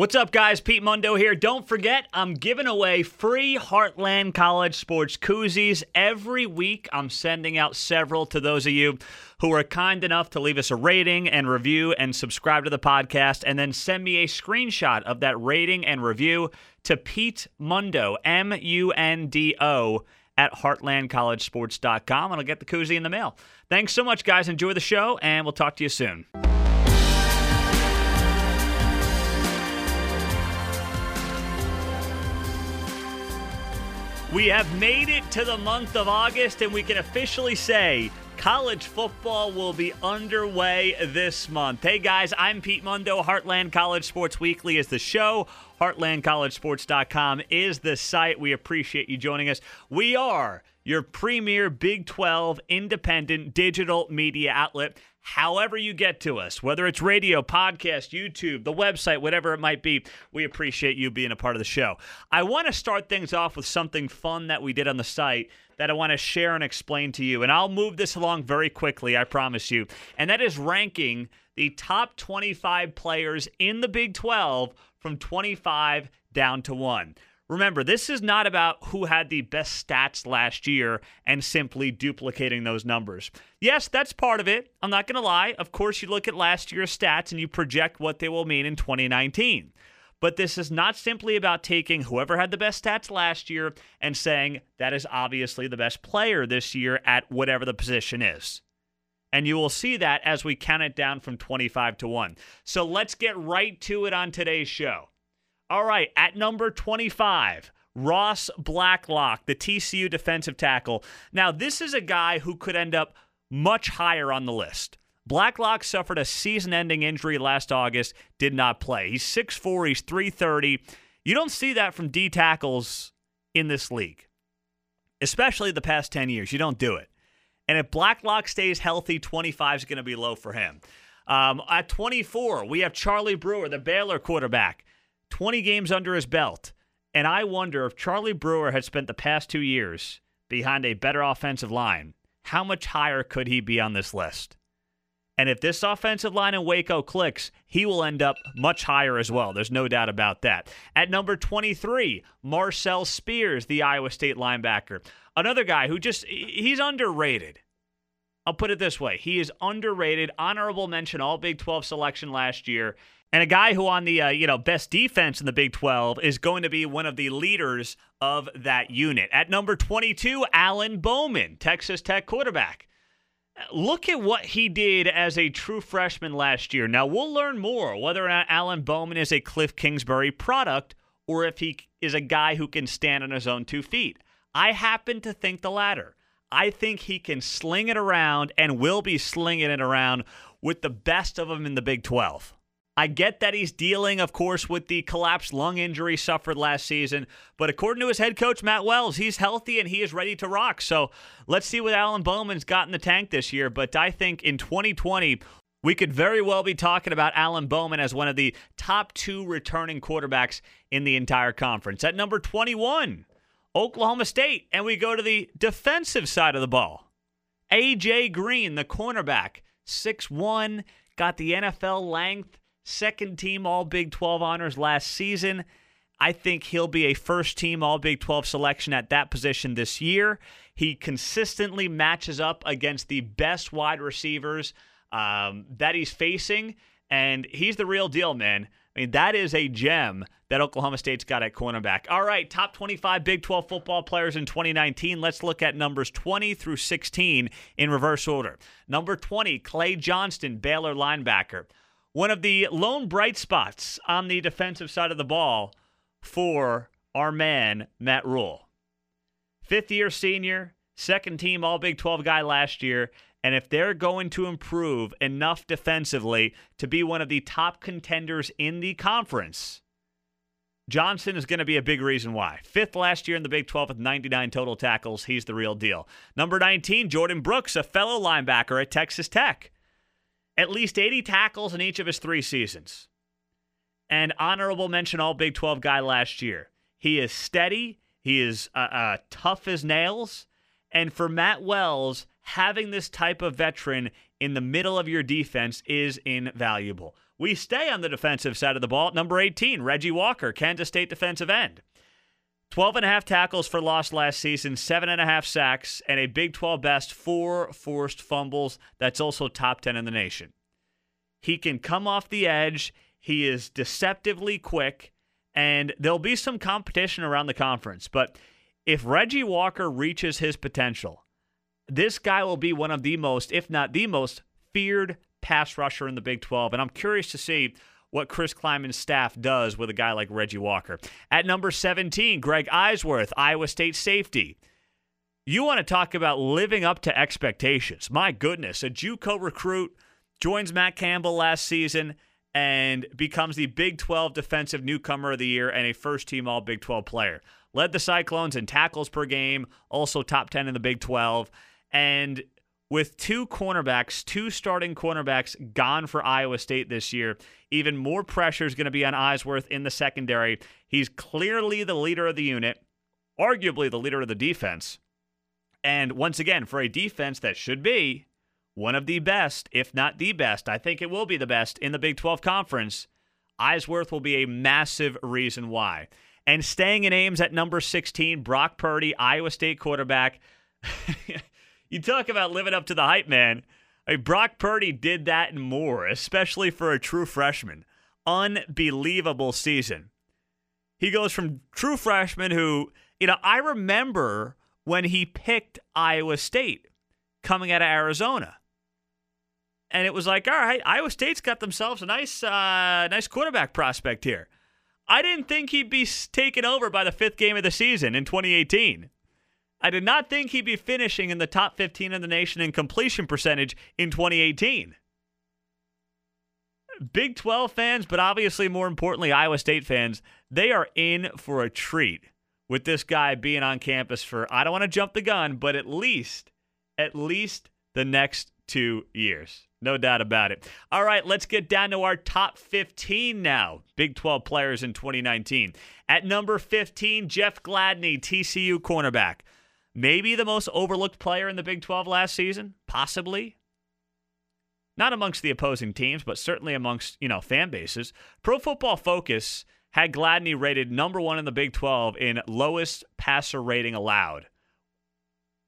What's up, guys? Pete Mundo here. Don't forget, I'm giving away free Heartland College Sports koozies. Every week, I'm sending out several to those of you who are kind enough to leave us a rating and review and subscribe to the podcast, and then send me a screenshot of that rating and review to Pete Mundo, M U N D O, at heartlandcollegesports.com, and I'll get the koozie in the mail. Thanks so much, guys. Enjoy the show, and we'll talk to you soon. We have made it to the month of August, and we can officially say college football will be underway this month. Hey guys, I'm Pete Mundo. Heartland College Sports Weekly is the show. HeartlandCollegeSports.com is the site. We appreciate you joining us. We are your premier Big 12 independent digital media outlet however you get to us, whether it's radio, podcast, YouTube, the website, whatever it might be. We appreciate you being a part of the show. I want to start things off with something fun that we did on the site that I want to share and explain to you. And I'll move this along very quickly, I promise you. And that is ranking the top 25 players in the Big 12 from 25 down to 1. Remember, this is not about who had the best stats last year and simply duplicating those numbers. Yes, that's part of it. I'm not going to lie. Of course, you look at last year's stats and you project what they will mean in 2019. But this is not simply about taking whoever had the best stats last year and saying that is obviously the best player this year at whatever the position is. And you will see that as we count it down from 25 to 1. So let's get right to it on today's show. All right, at number 25, Ross Blacklock, the TCU defensive tackle. Now, this is a guy who could end up much higher on the list. Blacklock suffered a season ending injury last August, did not play. He's 6'4, he's 330. You don't see that from D tackles in this league, especially the past 10 years. You don't do it. And if Blacklock stays healthy, 25 is going to be low for him. Um, at 24, we have Charlie Brewer, the Baylor quarterback. 20 games under his belt. And I wonder if Charlie Brewer had spent the past two years behind a better offensive line, how much higher could he be on this list? And if this offensive line in Waco clicks, he will end up much higher as well. There's no doubt about that. At number 23, Marcel Spears, the Iowa State linebacker. Another guy who just, he's underrated. I'll put it this way he is underrated. Honorable mention, all Big 12 selection last year and a guy who on the uh, you know best defense in the Big 12 is going to be one of the leaders of that unit. At number 22, Alan Bowman, Texas Tech quarterback. Look at what he did as a true freshman last year. Now we'll learn more whether or not Alan Bowman is a Cliff Kingsbury product or if he is a guy who can stand on his own two feet. I happen to think the latter. I think he can sling it around and will be slinging it around with the best of them in the Big 12. I get that he's dealing, of course, with the collapsed lung injury suffered last season, but according to his head coach, Matt Wells, he's healthy and he is ready to rock. So let's see what Alan Bowman's got in the tank this year. But I think in 2020, we could very well be talking about Alan Bowman as one of the top two returning quarterbacks in the entire conference. At number 21, Oklahoma State. And we go to the defensive side of the ball. A.J. Green, the cornerback, 6'1, got the NFL length second team All Big 12 honors last season. I think he'll be a first team All Big 12 selection at that position this year. He consistently matches up against the best wide receivers um, that he's facing, and he's the real deal, man. I mean, that is a gem that Oklahoma State's got at cornerback. All right, top 25 Big 12 football players in 2019. Let's look at numbers 20 through 16 in reverse order. Number 20, Clay Johnston, Baylor linebacker one of the lone bright spots on the defensive side of the ball for our man, Matt Rhule. Fifth year senior, second team All Big 12 guy last year. And if they're going to improve enough defensively to be one of the top contenders in the conference, Johnston is going to be a big reason why. Fifth last year in the Big 12 with 99 total tackles. He's the real deal. Number 19, Jordan Brooks, a fellow linebacker at Texas Tech at least 80 tackles in each of his three seasons. And honorable mention all Big 12 guy last year. He is steady, he is uh, uh, tough as nails. And for Matt Wells, having this type of veteran in the middle of your defense is invaluable. We stay on the defensive side of the ball. Number 18, Reggie Walker, Kansas State defensive end. 12 and a half tackles for loss last season, seven and a half sacks, and a Big 12 best four forced fumbles. That's also top 10 in the nation. He can come off the edge. He is deceptively quick, and there'll be some competition around the conference. But if Reggie Walker reaches his potential, this guy will be one of the most, if not the most, feared pass rusher in the Big 12. And I'm curious to see what Chris Klieman's staff does with a guy like Reggie Walker. At number 17, Greg Eisworth, Iowa State safety. You want to talk about living up to expectations. My goodness, a JUCO recruit joins Matt Campbell last season and becomes the Big 12 defensive newcomer of the year and a first team all Big 12 player. Led the Cyclones in tackles per game, also top 10 in the Big 12. And with two cornerbacks, two starting cornerbacks gone for Iowa State this year, even more pressure is going to be on Eisworth in the secondary. He's clearly the leader of the unit, arguably the leader of the defense. And once again, for a defense that should be one of the best, if not the best, I think it will be the best in the Big 12 Conference, Eisworth will be a massive reason why. And staying in Ames at number 16, Brock Purdy, Iowa State quarterback. you talk about living up to the hype, man. I mean, Brock Purdy did that and more, especially for a true freshman. Unbelievable season. He goes from true freshman who, you know, I remember when he picked Iowa State coming out of Arizona. And it was like, all right, Iowa State's got themselves a nice, uh, nice quarterback prospect here. I didn't think he'd be taken over by the fifth game of the season in 2018. I did not think he'd be finishing in the top 15 in the nation in completion percentage in 2018. Big 12 fans, but obviously more importantly, Iowa State fans, they are in for a treat with this guy being on campus for, I don't want to jump the gun, but at least, at least the next two years. No doubt about it. All right, let's get down to our top 15 now. Big 12 players in 2019. At number 15, Jeff Gladney, TCU cornerback. Maybe the most overlooked player in the Big 12 last season, possibly. Not amongst the opposing teams, but certainly amongst, you know, fan bases. Pro Football Focus had Gladney rated number 1 in the Big 12 in lowest passer rating allowed.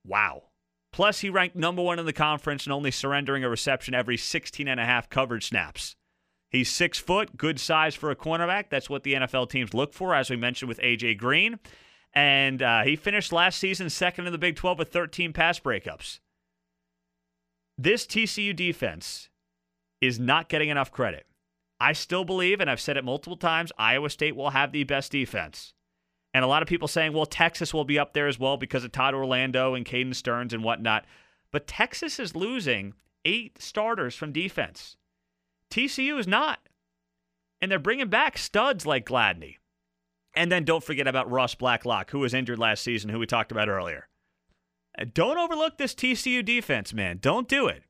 Wow. Plus, he ranked number one in the conference and only surrendering a reception every 16 and a half coverage snaps. He's six foot, good size for a cornerback. That's what the NFL teams look for, as we mentioned with A.J. Green. And uh, he finished last season second in the Big 12 with 13 pass breakups. This TCU defense is not getting enough credit. I still believe, and I've said it multiple times, Iowa State will have the best defense. And a lot of people saying, well, Texas will be up there as well because of Todd Orlando and Caden Sterns and whatnot. But Texas is losing eight starters from defense. TCU is not. And they're bringing back studs like Gladney. And then don't forget about Ross Blacklock, who was injured last season, who we talked about earlier. Uh, don't overlook this TCU defense, man. Don't do it.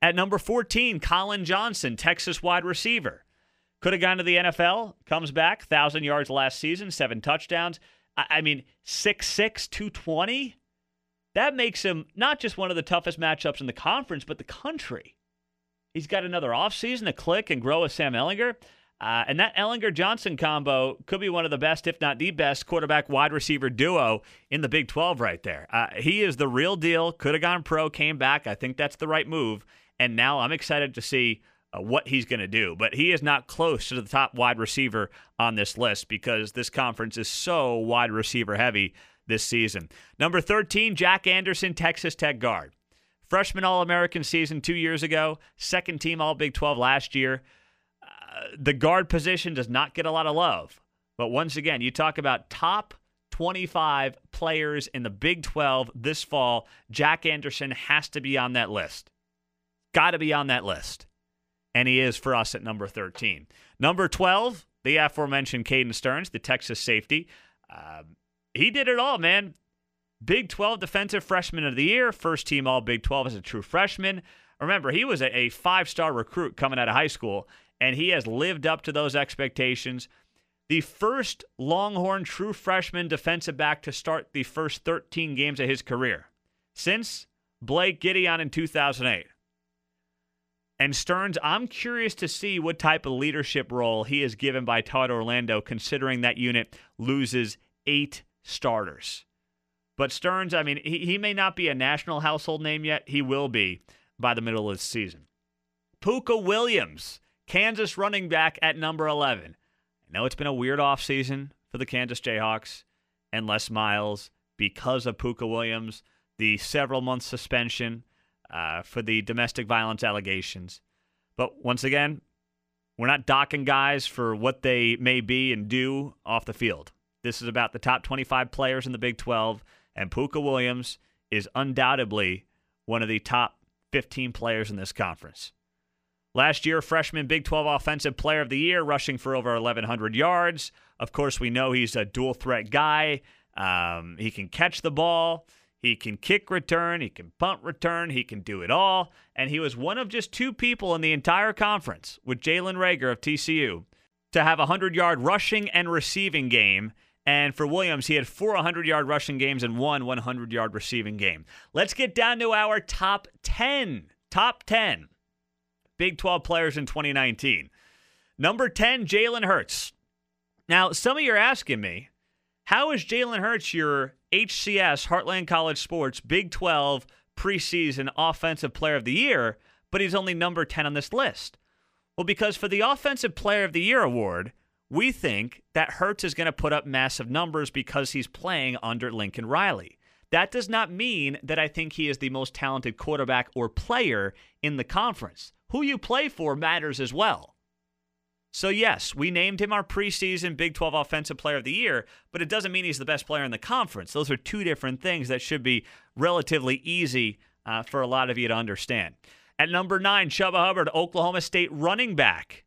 At number 14, Collin Johnson, Texas wide receiver. Could have gone to the NFL, comes back, 1,000 yards last season, seven touchdowns. I, mean, 6'6, 220. That makes him not just one of the toughest matchups in the conference, but the country. He's got another offseason to click and grow with Sam Ehlinger. Uh, and that Ehlinger Johnson combo could be one of the best, if not the best, quarterback wide receiver duo in the Big 12 right there. Uh, he is the real deal. Could have gone pro, came back. I think that's the right move. And now I'm excited to see uh, what he's going to do. But he is not close to the top wide receiver on this list because this conference is so wide receiver heavy this season. Number 13, Jack Anderson, Texas Tech guard. Freshman All American season two years ago, second team All Big 12 last year the guard position does not get a lot of love. But once again, you talk about top 25 players in the Big 12 this fall. Jack Anderson has to be on that list. Got to be on that list. And he is for us at number 13. Number 12, the aforementioned Caden Sterns, the Texas safety. Um, he did it all, man. Big 12 Defensive Freshman of the Year, first team All Big 12 as a true freshman. Remember, he was a, a five star recruit coming out of high school, and he has lived up to those expectations. The first Longhorn true freshman defensive back to start the first 13 games of his career since Blake Gideon in 2008. And Sterns, I'm curious to see what type of leadership role he is given by Todd Orlando, considering that unit loses eight starters. But Sterns, I mean, he, he may not be a national household name yet. He will be by the middle of the season. Pooka Williams, Kansas running back at number 11. I know it's been a weird offseason for the Kansas Jayhawks and Les Miles because of Pooka Williams, the several month suspension uh, for the domestic violence allegations. But once again, we're not docking guys for what they may be and do off the field. This is about the top 25 players in the Big 12, and Pooka Williams is undoubtedly one of the top 15 players in this conference. Last year, freshman Big 12 Offensive Player of the Year, rushing for over 1,100 yards. Of course, we know he's a dual threat guy. Um, he can catch the ball. He can kick return, he can punt return, he can do it all. And he was one of just two people in the entire conference with Jalen Reagor of TCU to have a 100 yard rushing and receiving game. And for Williams, he had four 100 yard rushing games and one 100 yard receiving game. Let's get down to our top 10. Top 10 Big 12 players in 2019. Number 10, Jalen Hurts. Now, some of you are asking me, how is Jalen Hurts your HCS, Heartland College Sports, Big 12 preseason Offensive Player of the Year, but he's only number 10 on this list? Well, because for the Offensive Player of the Year award, we think that Hurts is going to put up massive numbers because he's playing under Lincoln Riley. That does not mean that I think he is the most talented quarterback or player in the conference. Who you play for matters as well. So, yes, we named him our preseason Big 12 Offensive Player of the Year, but it doesn't mean he's the best player in the conference. Those are two different things that should be relatively easy uh, for a lot of you to understand. At number nine, Chuba Hubbard, Oklahoma State running back,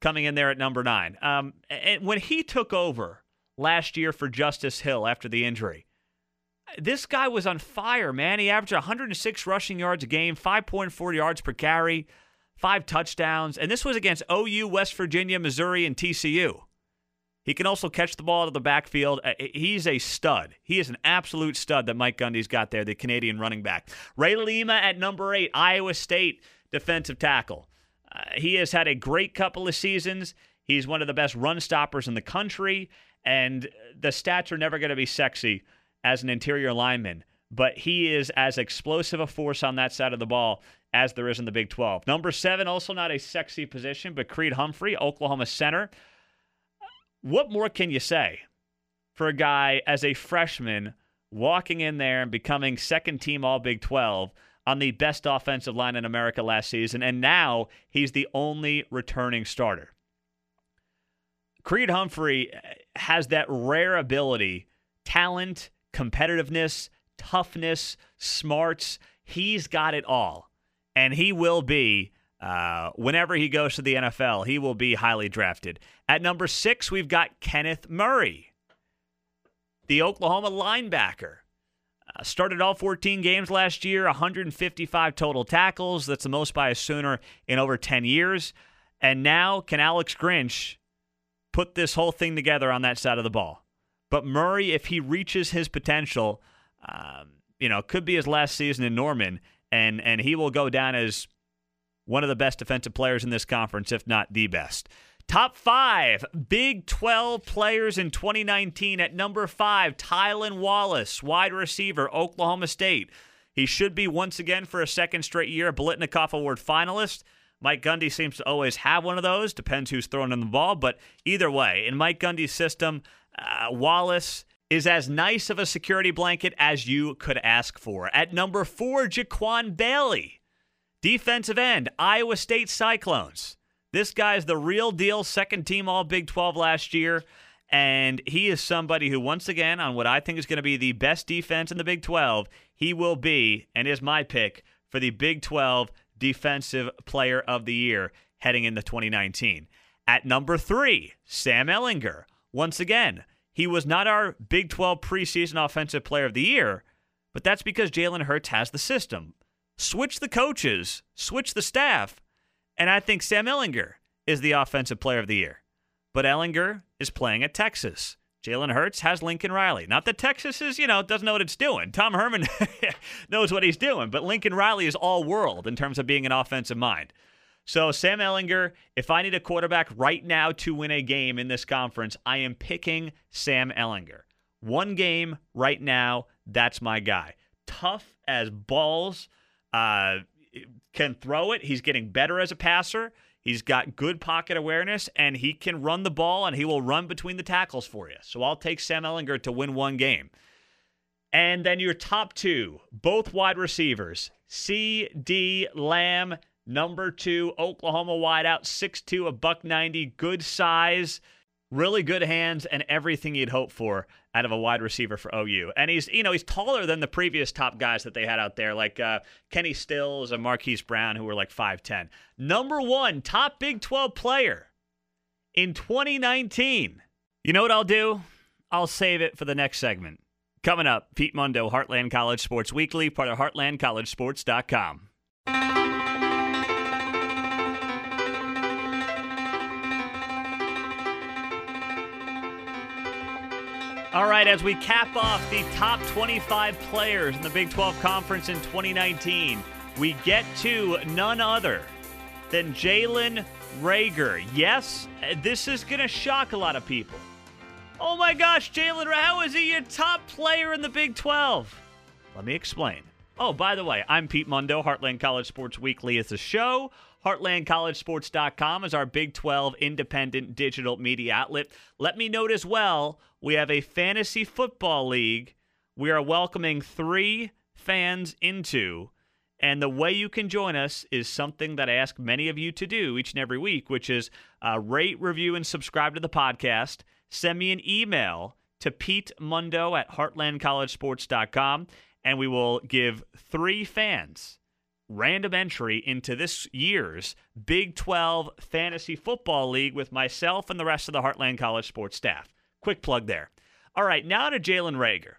coming in there at number nine. Um, and when he took over last year for Justice Hill after the injury, this guy was on fire, man. He averaged 106 rushing yards a game, 5.4 yards per carry five touchdowns, and this was against OU, West Virginia, Missouri, and TCU. He can also catch the ball out of the backfield. Uh, he's a stud. He is an absolute stud that Mike Gundy's got there, the Canadian running back. Ray Lima at number eight, Iowa State defensive tackle. Uh, he has had a great couple of seasons. He's one of the best run stoppers in the country, and the stats are never going to be sexy as an interior lineman, but he is as explosive a force on that side of the ball as there is in the Big 12. Number seven, also not a sexy position, but Creed Humphrey, Oklahoma center. What more can you say for a guy as a freshman walking in there and becoming second team All Big 12 on the best offensive line in America last season, and now he's the only returning starter? Creed Humphrey has that rare ability, talent, competitiveness, toughness, smarts. He's got it all and he will be. Uh, whenever he goes to the NFL, he will be highly drafted. At number six, we've got Kenneth Murray, the Oklahoma linebacker. Uh, started all 14 games last year, 155 total tackles. That's the most by a Sooner in over 10 years. And now, can Alex Grinch put this whole thing together on that side of the ball? But Murray, if he reaches his potential, um, you know, could be his last season in Norman and and he will go down as one of the best defensive players in this conference, if not the best. Top five Big 12 players in 2019. At number five, Tylan Wallace, wide receiver, Oklahoma State. He should be once again for a second straight year, Biletnikoff Award finalist. Mike Gundy seems to always have one of those. Depends who's throwing in the ball. But either way, in Mike Gundy's system, uh, Wallace is as nice of a security blanket as you could ask for. At number four, Jaquan Bailey, defensive end, Iowa State Cyclones. This guy's the real deal, second team All Big 12 last year. And he is somebody who, once again, on what I think is going to be the best defense in the Big 12, he will be and is my pick for the Big 12 Defensive Player of the Year heading into 2019. At number three, Sam Ehlinger. Once again, he was not our Big 12 preseason offensive player of the year, but that's because Jalen Hurts has the system. Switch the coaches, switch the staff, and I think Sam Ehlinger is the offensive player of the year. But Ehlinger is playing at Texas. Jalen Hurts has Lincoln Riley. Not that Texas is, you know, doesn't know what it's doing. Tom Herman knows what he's doing, but Lincoln Riley is all world in terms of being an offensive mind. So, Sam Ehlinger, if I need a quarterback right now to win a game in this conference, I am picking Sam Ehlinger. One game right now, that's my guy. Tough as balls, uh, can throw it. He's getting better as a passer. He's got good pocket awareness, and he can run the ball, and he will run between the tackles for you. So I'll take Sam Ehlinger to win one game. And then your top two, both wide receivers, CeeDee Lamb, number two, Oklahoma wideout, 6'2, a buck 90, good size, really good hands, and everything you'd hope for out of a wide receiver for OU. And he's, you know, he's taller than the previous top guys that they had out there, like uh, Kenny Stills and Marquise Brown, who were like 5'10. Number one, top Big 12 player in 2019. You know what I'll do? I'll save it for the next segment. Coming up, Pete Mundo, Heartland College Sports Weekly, part of HeartlandCollegeSports.com. All right, as we cap off the top 25 players in the Big 12 Conference in 2019, we get to none other than Jalen Reagor. Yes, this is going to shock a lot of people. Oh my gosh, Jalen, how is he your top player in the Big 12? Let me explain. Oh, by the way, I'm Pete Mundo. Heartland College Sports Weekly is the show. HeartlandCollegeSports.com is our Big 12 independent digital media outlet. Let me note as well, we have a fantasy football league we are welcoming three fans into. And the way you can join us is something that I ask many of you to do each and every week, which is uh, rate, review, and subscribe to the podcast send me an email to Pete Mundo at heartlandcollegesports.com, and we will give three fans random entry into this year's Big 12 Fantasy Football League with myself and the rest of the Heartland College Sports staff. Quick plug there. All right, now to Jalen Reagor.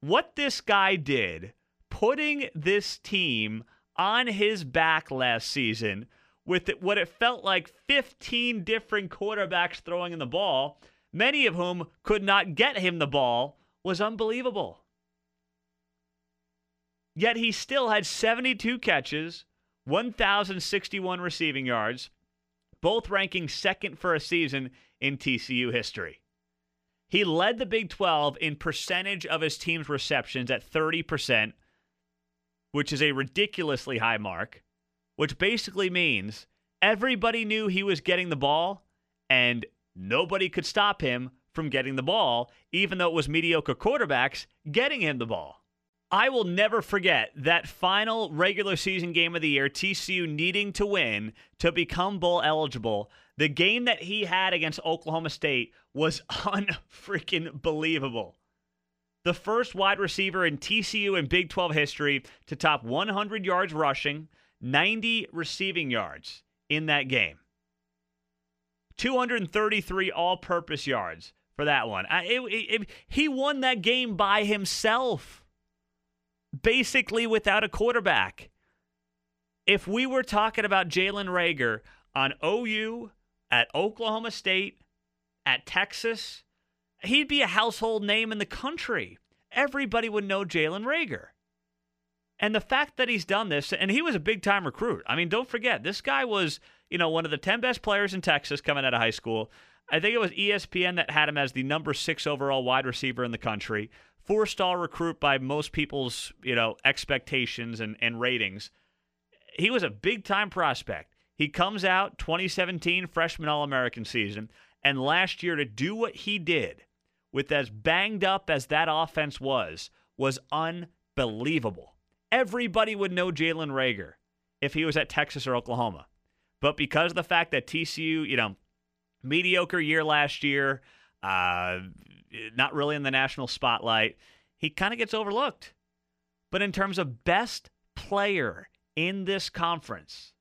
What this guy did, putting this team on his back last season with what it felt like 15 different quarterbacks throwing in the ball many of whom could not get him the ball, was unbelievable. Yet he still had 72 catches, 1,061 receiving yards, both ranking second for a season in TCU history. He led the Big 12 in percentage of his team's receptions at 30%, which is a ridiculously high mark, which basically means everybody knew he was getting the ball and Nobody could stop him from getting the ball, even though it was mediocre quarterbacks getting him the ball. I will never forget that final regular season game of the year, TCU needing to win to become bowl eligible. The game that he had against Oklahoma State was unfreaking believable. The first wide receiver in TCU and Big 12 history to top 100 yards rushing, 90 receiving yards in that game. 233 all purpose yards for that one. I, it, it, he won that game by himself, basically without a quarterback. If we were talking about Jalen Reagor on OU, at Oklahoma State, at Texas, he'd be a household name in the country. Everybody would know Jalen Reagor. And the fact that he's done this, and he was a big time recruit. I mean, don't forget, this guy was you know, one of the 10 best players in Texas coming out of high school. I think it was ESPN that had him as the number six overall wide receiver in the country. Four star recruit by most people's, you know, expectations and, and ratings. He was a big time prospect. He comes out 2017 freshman All American season, and last year to do what he did with as banged up as that offense was, was unbelievable. Everybody would know Jalen Reagor if he was at Texas or Oklahoma. But because of the fact that TCU, you know, mediocre year last year, uh, not really in the national spotlight, he kind of gets overlooked. But in terms of best player in this conference,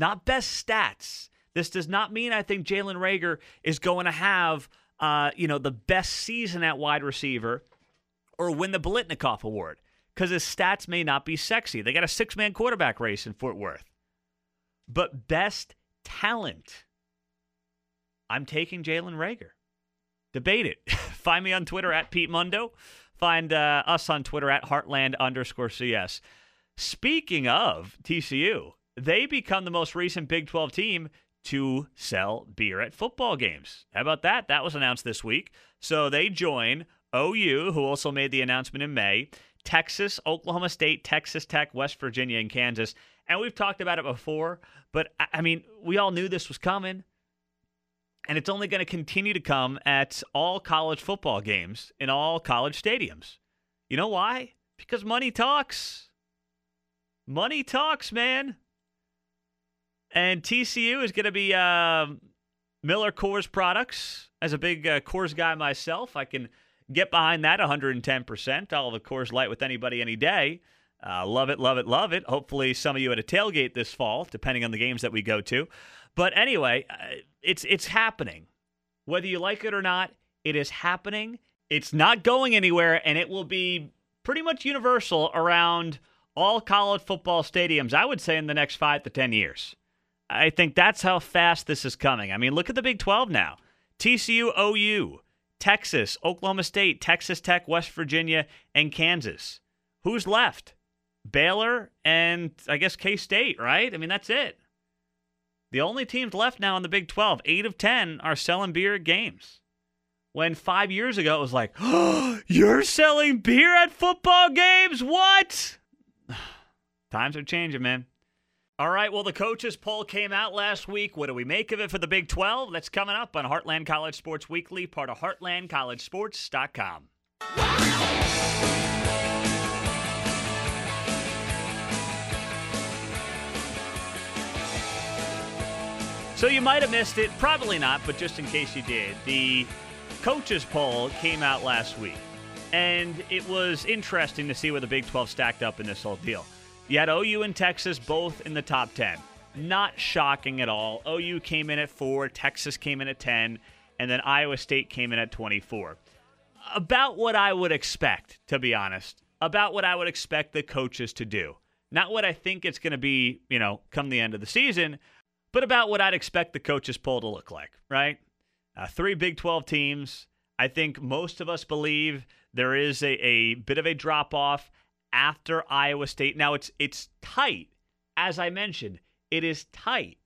not best stats, this does not mean I think Jalen Reagor is going to have, uh, you know, the best season at wide receiver or win the Biletnikoff Award because his stats may not be sexy. They got a six man quarterback race in Fort Worth. But best talent, I'm taking Jalen Reagor. Debate it. Find me on Twitter at Pete Mundo. Find uh, us on Twitter at Heartland underscore CS. Speaking of TCU, they become the most recent Big 12 team to sell beer at football games. How about that? That was announced this week. So they join OU, who also made the announcement in May, Texas, Oklahoma State, Texas Tech, West Virginia, and Kansas. And we've talked about it before, but I mean, we all knew this was coming. And it's only going to continue to come at all college football games in all college stadiums. You know why? Because money talks. Money talks, man. And TCU is going to be uh, Miller Coors products. As a big uh, Coors guy myself, I can get behind that 110%. I'll have a Coors Light with anybody any day. Uh, love it, love it, love it. Hopefully, some of you at a tailgate this fall, depending on the games that we go to. But anyway, uh, it's it's happening. Whether you like it or not, it is happening. It's not going anywhere, and it will be pretty much universal around all college football stadiums. I would say in the next five to ten years. I think that's how fast this is coming. I mean, look at the Big 12 now. TCU, OU, Texas, Oklahoma State, Texas Tech, West Virginia, and Kansas. Who's left? Baylor and I guess K State, right? I mean, that's it. The only teams left now in the Big 12, eight of 10 are selling beer at games. When five years ago it was like, oh, you're selling beer at football games? What? Times are changing, man. All right, well, the coaches poll came out last week. What do we make of it for the Big 12? That's coming up on Heartland College Sports Weekly, part of heartlandcollegesports.com. So you might have missed it, probably not, but just in case you did, the coaches poll came out last week. And it was interesting to see where the Big 12 stacked up in this whole deal. You had OU and Texas both in the top 10. Not shocking at all. OU came in at 4, Texas came in at 10, and then Iowa State came in at 24. About what I would expect, to be honest. About what I would expect the coaches to do. Not what I think it's going to be, you know, come the end of the season, but about what I'd expect the coaches poll to look like, right? Uh, three Big 12 teams. I think most of us believe there is a, a bit of a drop off after Iowa State. Now it's it's tight, as I mentioned. It is tight,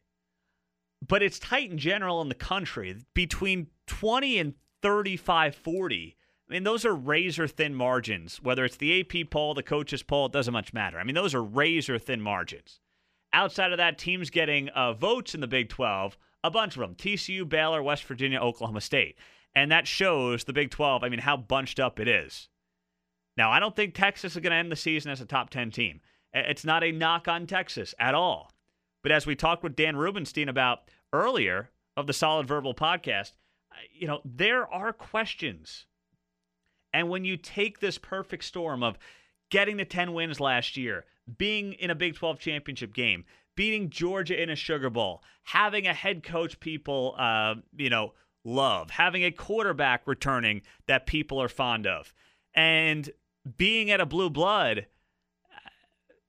but it's tight in general in the country between 20 and 35 40. I mean, those are razor thin margins. Whether it's the AP poll, the coaches poll, it doesn't much matter. I mean, those are razor thin margins. Outside of that, teams getting uh, votes in the Big 12, a bunch of them TCU, Baylor, West Virginia, Oklahoma State. And that shows the Big 12, I mean, how bunched up it is. Now, I don't think Texas is going to end the season as a top 10 team. It's not a knock on Texas at all. But as we talked with Dan Rubenstein about earlier of the Solid Verbal podcast, you know, there are questions. And when you take this perfect storm of getting the 10 wins last year, being in a Big 12 championship game, beating Georgia in a Sugar Bowl, having a head coach people, uh, you know, love, having a quarterback returning that people are fond of, and being at a blue blood, uh,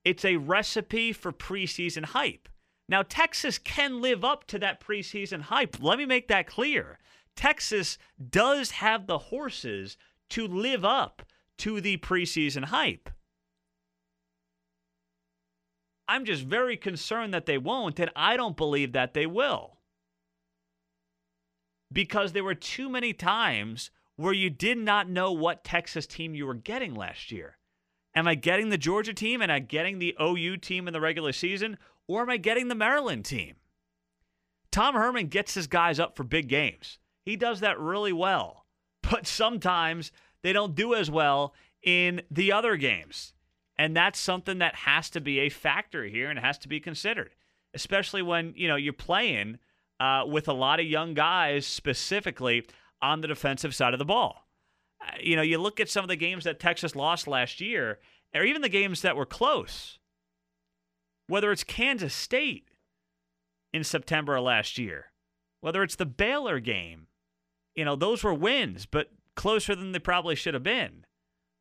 it's a recipe for preseason hype. Now, Texas can live up to that preseason hype. Let me make that clear. Texas does have the horses to live up to the preseason hype. I'm just very concerned that they won't, and I don't believe that they will. Because there were too many times where you did not know what Texas team you were getting last year. Am I getting the Georgia team? Am I getting the OU team in the regular season? Or am I getting the Maryland team? Tom Herman gets his guys up for big games. He does that really well. But sometimes they don't do as well in the other games. And that's something that has to be a factor here and has to be considered, especially when, you know, you're playing uh, with a lot of young guys specifically on the defensive side of the ball. Uh, you know, you look at some of the games that Texas lost last year, or even the games that were close, whether it's Kansas State in September of last year, whether it's the Baylor game, you know, those were wins, but closer than they probably should have been.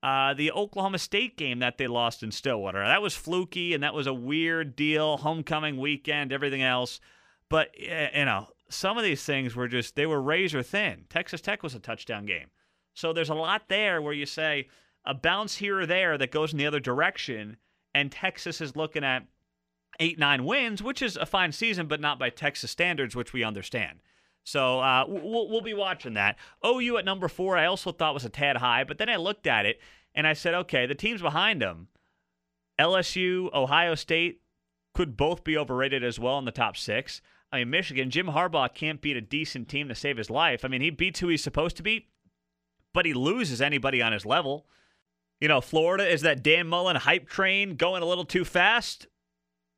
Uh, the Oklahoma State game that they lost in Stillwater, that was fluky and that was a weird deal. Homecoming weekend, everything else. But, you know, some of these things were just, they were razor thin. Texas Tech was a touchdown game. So there's a lot there where you say a bounce here or there that goes in the other direction, and Texas is looking at eight, nine wins, which is a fine season, but not by Texas standards, which we understand. So uh, we'll, we'll be watching that. OU at number four, I also thought was a tad high, but then I looked at it and I said, okay, the teams behind them, LSU, Ohio State, could both be overrated as well in the top six. I mean, Michigan, Jim Harbaugh can't beat a decent team to save his life. I mean, he beats who he's supposed to beat, but he loses anybody on his level. You know, Florida is that Dan Mullen hype train going a little too fast.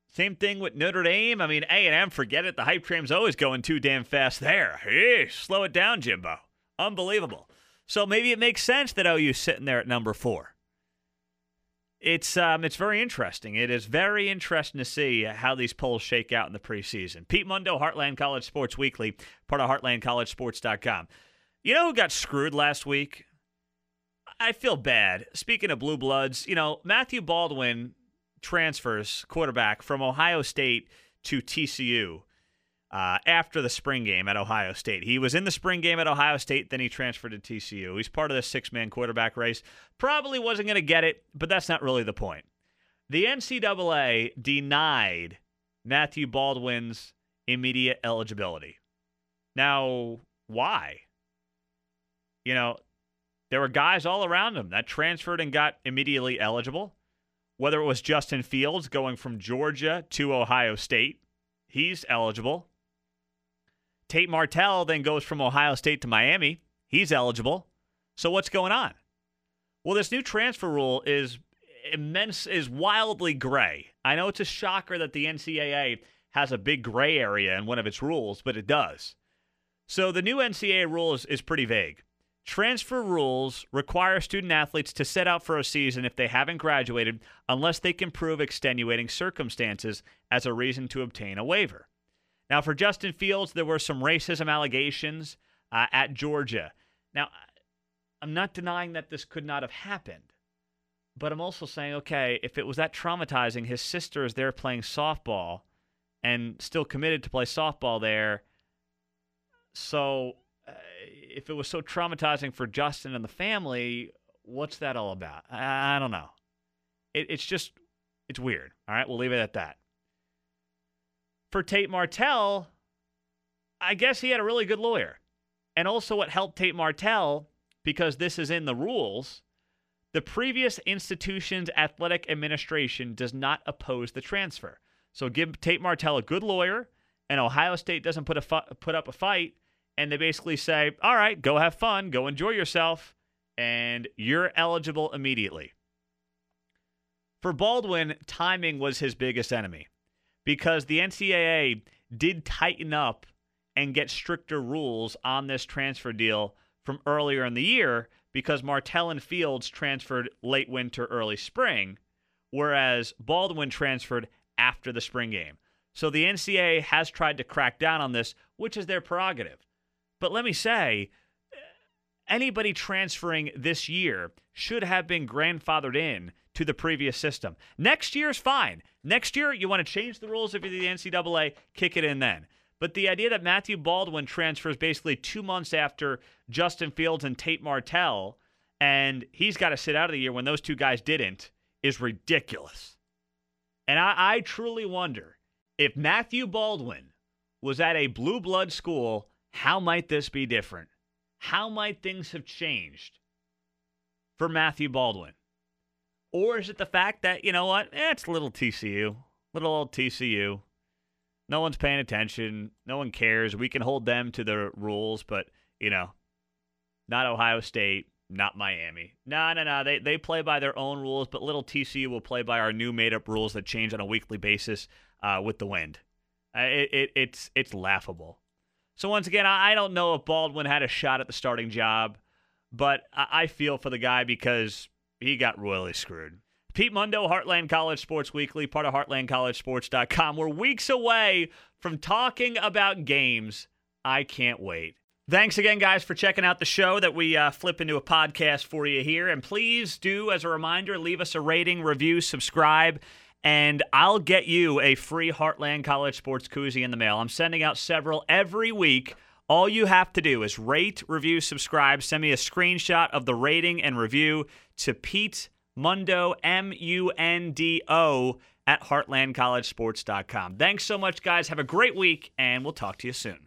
Same thing with Notre Dame. I mean, A&M, forget it. The hype train's always going too damn fast there. Hey, slow it down, Jimbo. Unbelievable. So maybe it makes sense that OU's sitting there at number four. It's um, it's very interesting. It is very interesting to see how these polls shake out in the preseason. Pete Mundo, Heartland College Sports Weekly, part of HeartlandCollegeSports.com. You know who got screwed last week? I feel bad. Speaking of blue bloods, you know Matthew Baldwin transfers quarterback from Ohio State to TCU uh, after the spring game at Ohio State. He was in the spring game at Ohio State, then he transferred to TCU. He's part of the six man quarterback race. Probably wasn't going to get it, but that's not really the point. The NCAA denied Matthew Baldwin's immediate eligibility. Now, why? You know, there were guys all around him that transferred and got immediately eligible whether it was Justin Fields going from Georgia to Ohio State, he's eligible. Tate Martell then goes from Ohio State to Miami, he's eligible. So what's going on? Well, this new transfer rule is immense, is wildly gray. I know it's a shocker that the NCAA has a big gray area in one of its rules, but it does. So the new NCAA rule is, is pretty vague. Transfer rules require student athletes to set out for a season if they haven't graduated unless they can prove extenuating circumstances as a reason to obtain a waiver. Now, for Justin Fields, there were some racism allegations uh, at Georgia. Now, I'm not denying that this could not have happened, but I'm also saying, okay, if it was that traumatizing, his sister is there playing softball and still committed to play softball there. So if it was so traumatizing for Justin and the family, what's that all about? I, I don't know. It, it's just, it's weird. All right, we'll leave it at that. For Tate Martell, I guess he had a really good lawyer. And also, what helped Tate Martell, because this is in the rules, the previous institution's athletic administration does not oppose the transfer. So give Tate Martell a good lawyer, and Ohio State doesn't put a fu- put up a fight and they basically say, all right, go have fun, go enjoy yourself, and you're eligible immediately. For Baldwin, timing was his biggest enemy because the NCAA did tighten up and get stricter rules on this transfer deal from earlier in the year because Martell and Fields transferred late winter, early spring, whereas Baldwin transferred after the spring game. So the NCAA has tried to crack down on this, which is their prerogative. But let me say, anybody transferring this year should have been grandfathered in to the previous system. Next year's fine. Next year, you want to change the rules if you're the NCAA, kick it in then. But the idea that Matthew Baldwin transfers basically two months after Justin Fields and Tate Martell, and he's got to sit out of the year when those two guys didn't, is ridiculous. And I, I truly wonder if Matthew Baldwin was at a blue blood school how might this be different? How might things have changed for Matthew Baldwin? Or is it the fact that, you know what, eh, it's little TCU, little old TCU. No one's paying attention. No one cares. We can hold them to the rules, but, you know, not Ohio State, not Miami. No, no, no. They, they play by their own rules, but little TCU will play by our new made up rules that change on a weekly basis uh, with the wind. Uh, it, it, it's, it's laughable. So once again, I don't know if Baldwin had a shot at the starting job, but I feel for the guy because he got royally screwed. Pete Mundo, Heartland College Sports Weekly, part of HeartlandCollegeSports.com. We're weeks away from talking about games. I can't wait. Thanks again, guys, for checking out the show that we uh, flip into a podcast for you here. And please do, as a reminder, leave us a rating, review, subscribe and I'll get you a free Heartland College Sports Koozie in the mail. I'm sending out several every week. All you have to do is rate, review, subscribe. Send me a screenshot of the rating and review to Pete Mundo, M U N D O, at heartlandcollegesports.com. Thanks so much, guys. Have a great week, and we'll talk to you soon.